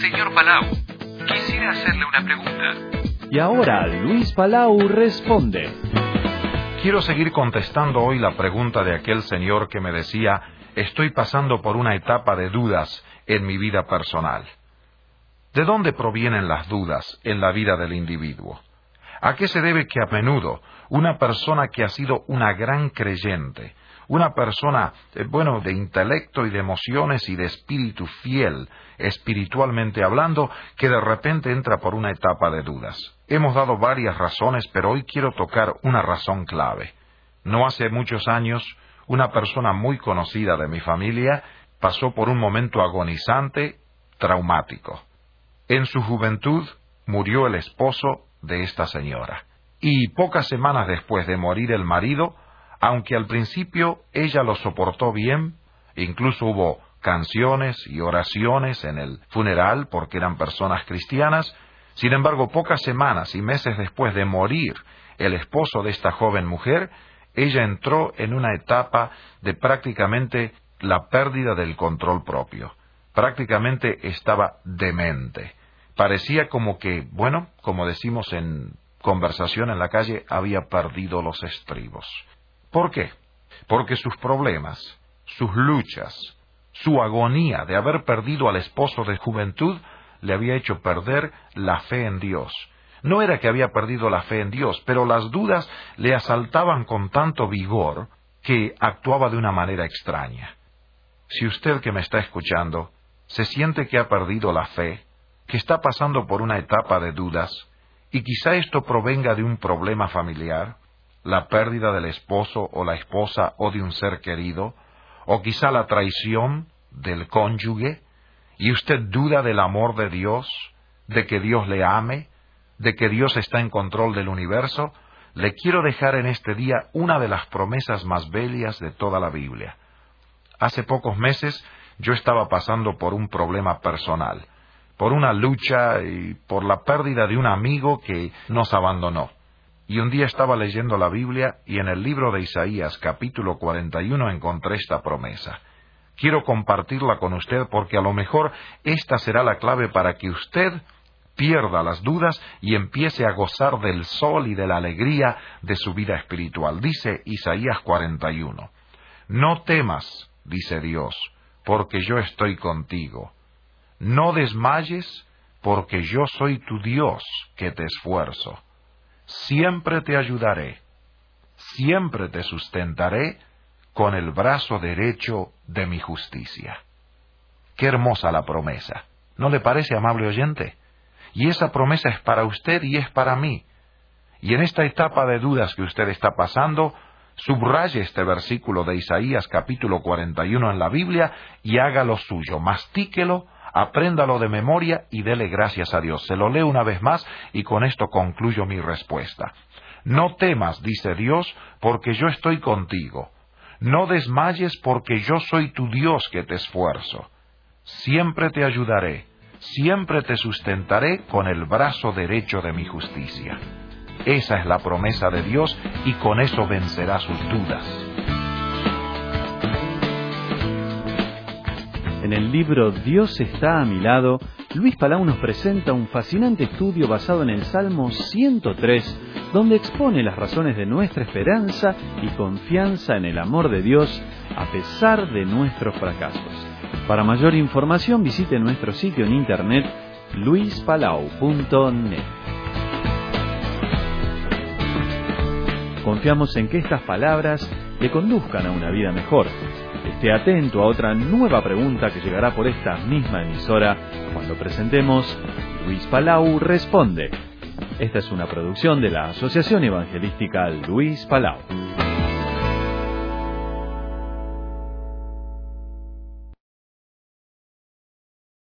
Señor Palau, quisiera hacerle una pregunta. Y ahora Luis Palau responde. Quiero seguir contestando hoy la pregunta de aquel señor que me decía, estoy pasando por una etapa de dudas en mi vida personal. ¿De dónde provienen las dudas en la vida del individuo? ¿A qué se debe que a menudo una persona que ha sido una gran creyente, una persona, eh, bueno, de intelecto y de emociones y de espíritu fiel, espiritualmente hablando, que de repente entra por una etapa de dudas? Hemos dado varias razones, pero hoy quiero tocar una razón clave. No hace muchos años, una persona muy conocida de mi familia pasó por un momento agonizante, traumático. En su juventud murió el esposo de esta señora. Y pocas semanas después de morir el marido, aunque al principio ella lo soportó bien, incluso hubo canciones y oraciones en el funeral porque eran personas cristianas, sin embargo, pocas semanas y meses después de morir el esposo de esta joven mujer, ella entró en una etapa de prácticamente la pérdida del control propio. Prácticamente estaba demente. Parecía como que, bueno, como decimos en conversación en la calle, había perdido los estribos. ¿Por qué? Porque sus problemas, sus luchas, su agonía de haber perdido al esposo de juventud le había hecho perder la fe en Dios. No era que había perdido la fe en Dios, pero las dudas le asaltaban con tanto vigor que actuaba de una manera extraña. Si usted que me está escuchando se siente que ha perdido la fe, que está pasando por una etapa de dudas, y quizá esto provenga de un problema familiar, la pérdida del esposo o la esposa o de un ser querido, o quizá la traición del cónyuge, y usted duda del amor de Dios, de que Dios le ame, de que Dios está en control del universo, le quiero dejar en este día una de las promesas más bellas de toda la Biblia. Hace pocos meses yo estaba pasando por un problema personal, por una lucha y por la pérdida de un amigo que nos abandonó. Y un día estaba leyendo la Biblia y en el libro de Isaías capítulo 41 encontré esta promesa. Quiero compartirla con usted porque a lo mejor esta será la clave para que usted pierda las dudas y empiece a gozar del sol y de la alegría de su vida espiritual. Dice Isaías 41. No temas, dice Dios, porque yo estoy contigo. No desmayes, porque yo soy tu Dios que te esfuerzo. Siempre te ayudaré, siempre te sustentaré con el brazo derecho de mi justicia. Qué hermosa la promesa. ¿No le parece, amable oyente? Y esa promesa es para usted y es para mí. Y en esta etapa de dudas que usted está pasando, subraye este versículo de Isaías capítulo 41 en la Biblia y hágalo suyo, mastíquelo, apréndalo de memoria y dele gracias a Dios. Se lo leo una vez más y con esto concluyo mi respuesta. No temas, dice Dios, porque yo estoy contigo. No desmayes porque yo soy tu Dios que te esfuerzo. Siempre te ayudaré, siempre te sustentaré con el brazo derecho de mi justicia. Esa es la promesa de Dios y con eso vencerá sus dudas. En el libro Dios está a mi lado, Luis Palau nos presenta un fascinante estudio basado en el Salmo 103, donde expone las razones de nuestra esperanza y confianza en el amor de Dios a pesar de nuestros fracasos. Para mayor información visite nuestro sitio en internet luispalau.net. Confiamos en que estas palabras le conduzcan a una vida mejor Esté atento a otra nueva pregunta que llegará por esta misma emisora cuando presentemos Luis Palau Responde. Esta es una producción de la Asociación Evangelística Luis Palau.